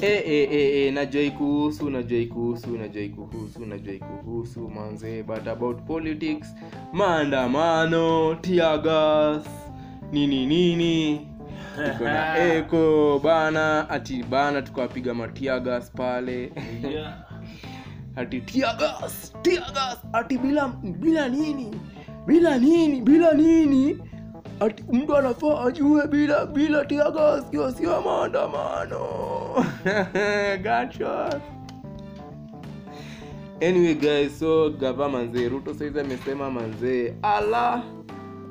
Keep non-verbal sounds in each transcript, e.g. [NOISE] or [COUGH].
Eh, eh, eh, eh, najua kuhusu najua kuhusu najua kuhusu najua kuhusu manze but about politics maandamano tiagas nini nini. Tuko na [LAUGHS] eko bana ati bana tukawapiga matiagas pale. Yeah. [LAUGHS] ati tiagas tiagas ati bila bila nini bila nini bila nini ati mtu anafaa ajue bila bila tiaga sio maandamano. [LAUGHS] Anyway guys so gava manzee ruto saizi amesema manzee ala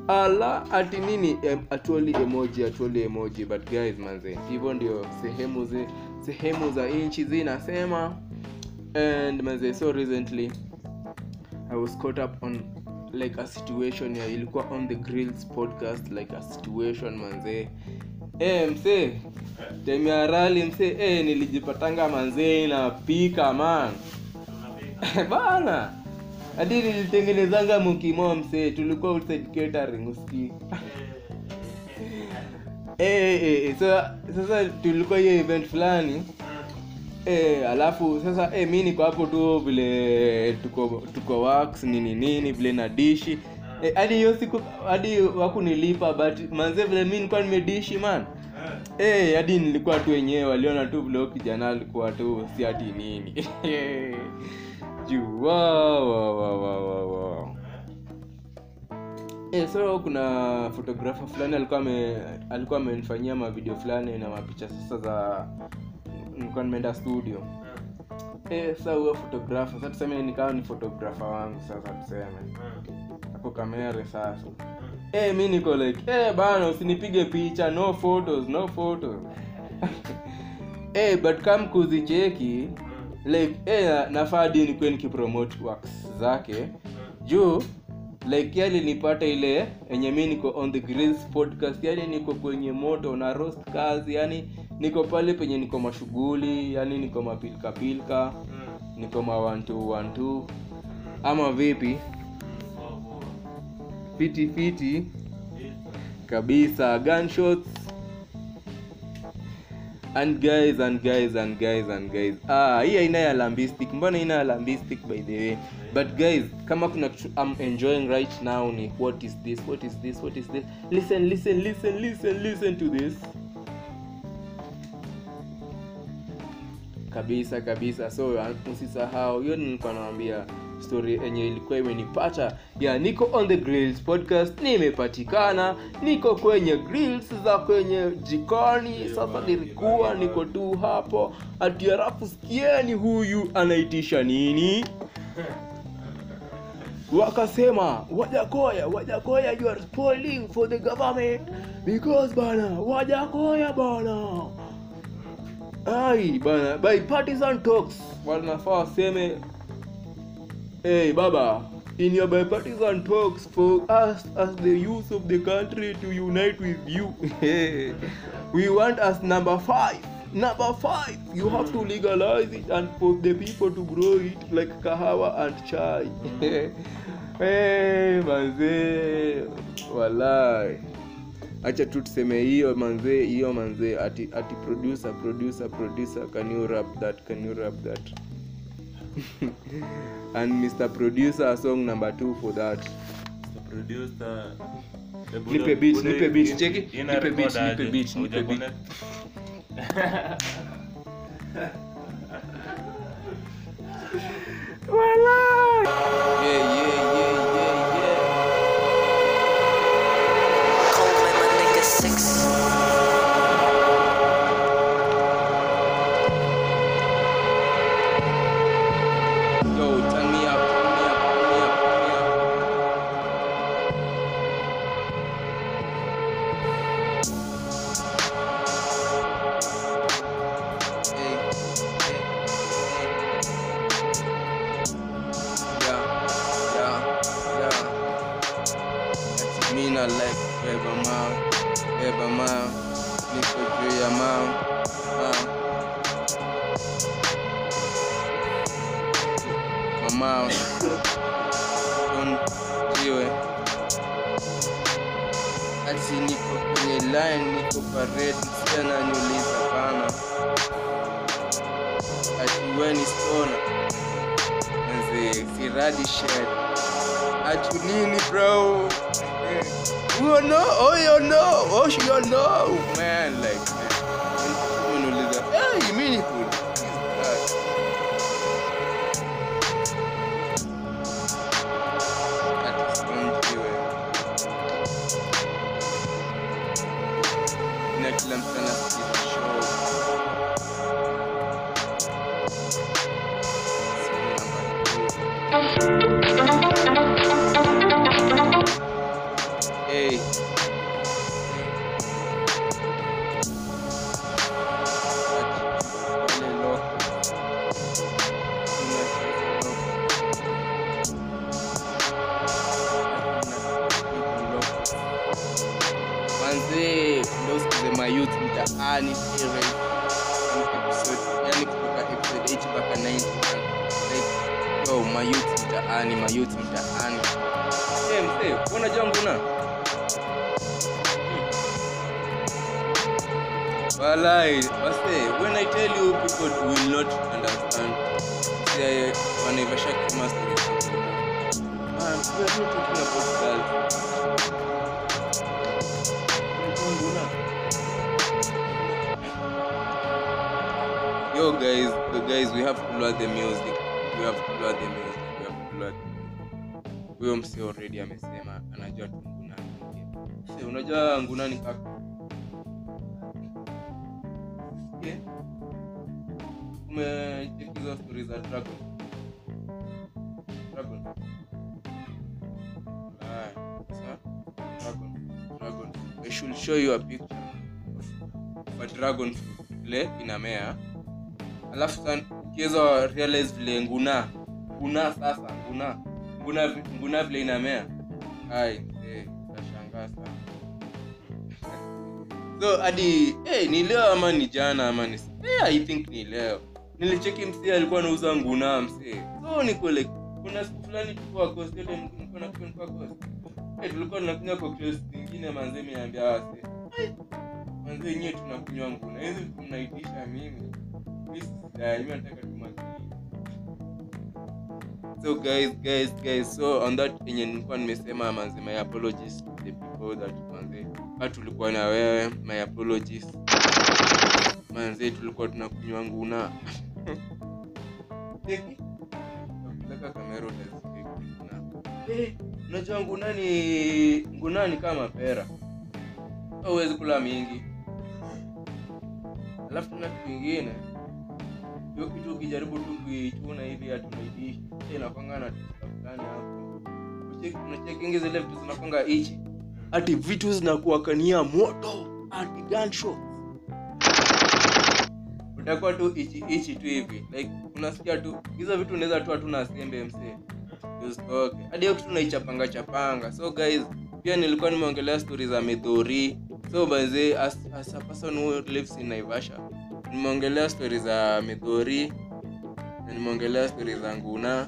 ala ati nini em, atuoli emoji atuoli emoji but guys manze hivyo ndio sehemu zi, sehemu za nchi zinasema. And manze so recently i was caught up on like a situation ya ilikuwa on the grills podcast like a situation manzee eh msee time ya msee eh nilijipatanga manzee napika man. [LAUGHS] Bana hadi nilitengenezanga mukimo msee tulikuwa outside catering usikii. [LAUGHS] Eh, sasa sasa tulikuwa hiyo event fulani eh, alafu sasa e, mi niko hapo tu vile tuko tuko works nini nini vile na dishi. Eh, hadi hiyo siku hadi wakunilipa but manze vile mi nilikuwa nimedishi man. Eh, hadi nilikuwa tu wenyewe waliona tu vile kijana alikuwa tu si ati nini. [LAUGHS] Juu. Eh, so kuna fotografa fulani alikuwa alikuwa amenifanyia mavideo fulani na mapicha sasa za nilikuwa nimeenda studio. Eh, sasa huyo photographer sa tuseme nikawa ni fotografa wangu sasa tuseme. Ako kamere sasa. Eh, mi niko like eh, bana usinipige picha no photos no photos. Hey, [LAUGHS] but kam kuzicheki like hey, nafaa hadi nikuwe nikipromote works zake. Juu like yali nipata ile enye mi niko on the podcast yani niko kwenye moto na roast kazi yani niko pale penye niko mashughuli yani niko mapilkapilka niko ma one two, one two. ama vipi? Fiti fiti. Kabisa gunshots. And guys and guys and guys and guys. Ah hii aina ya lambistic. Mbona ina ya lambistic by the way? But guys kama kuna i'm enjoying right now ni what is this what is this what is this? Listen listen listen listen listen to this kabisa kabisa. So usisahau hiyo nilikuwa nawambia story yenye ilikuwa imenipata ya niko on the grills podcast. Nimepatikana niko kwenye grills za kwenye jikoni. Sasa nilikuwa niko tu hapo. Ati halafu sikieni huyu anaitisha nini? [LAUGHS] Wakasema wajakoya wajakoya you are spoiling for the government. Because bana wajakoya bana ai bana. By partisan talks. Wanafaa waseme hey baba in your bipartisan talks. For us as the youth of the country to unite with you. [LAUGHS] We want as number five. Number five. You have to legalize it and for the people to grow it like kahawa and chai. [LAUGHS] Hey, manzee walai acha tu tuseme hiyo manzee hiyo manzee ati ati producer producer producer can you rap that can you rap that [LAUGHS] and mr producer song number two for that Producer. Nipe beat, nipe beat, cheki. Nipe beat, nipe beat, nipe beat. connect? Mao, beba mawe, niko juu ya mawe kwa mawe jiwe ati niko kwenye line niko parade msichana niuliza pana. Ati weni stona nzi siradi shed ati nini bro Eh, huyo no oyo no oshiyo no man like man. Unauliza hey mini cool ati stonjiwe na kila mtu anasikiza show mtaani series episode yani kutoka episode 8 mpaka 9 like yo mtaani mtaani unajua nguna? Walai, when I tell you people will not understand. Say. Man, we are not talking about guys, the guys, we have to lower the music. We have to lower the music. We have to music. Huyo msee already amesema anajua tu nguna. Sasa unajua nguna kaka? Yeah. Umecheki hizo story za Dragon? Dragon. Ah, sasa Dragon. Dragon. I should show you a picture of dragon fruit Le inamea. Alafu ukiweza realize vile nguna. Nguna sasa nguna. Nguna nguna vile inamea. Ai, eh, sana. [LAUGHS] so hadi hey, ni leo ama ni jana ama ni hey, i think ni leo. Nilicheki msee alikuwa anauza nguna msee so niko like kuna siku fulani tulikuwa coast ile na kwa coast hey, tulikuwa tunakunywa cocktails zingine manzee miambia wase. Hey, manze nyewe tunakunywa nguna. Hizi mnaitisha mimi so guys guys guys so on that yenye nilikuwa nimesema manze my apologies to the people that manze ka tulikuwa na wewe my apologies. Manze tulikuwa tunakunywa nguna. [LAUGHS] Cheki. Nakupeleka kamera unajua nguna ni nguna ni kama pera. Huwezi kula mingi. Alafu tuna kitu hiyo kitu ukijaribu tu kuichuna hivi hatunaidishi inakwanga na hapo. Unacheki- unachekingi zile vitu zinakwanga ichi hati vitu zinakuakania moto hati gansho utakuwa tu ichi ichi tu hivi. Like unasikia tu hizo vitu unaweza tu hatuna sembe msee hadi hiyo kitu naichapanga chapanga. So guys pia nilikuwa nimeongelea stori za midhuri so baze as, as a person who lives in naivasha nimeongelea stori za midhori na nimeongelea stori za nguna.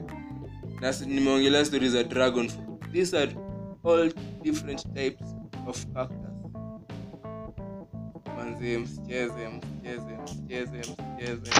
[LAUGHS] Na nimeongelea stori za dragon fruit. these are all different types of factors manzi msicheze msicheze msicheze msicheze